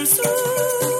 Ida sam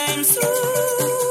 I'm through.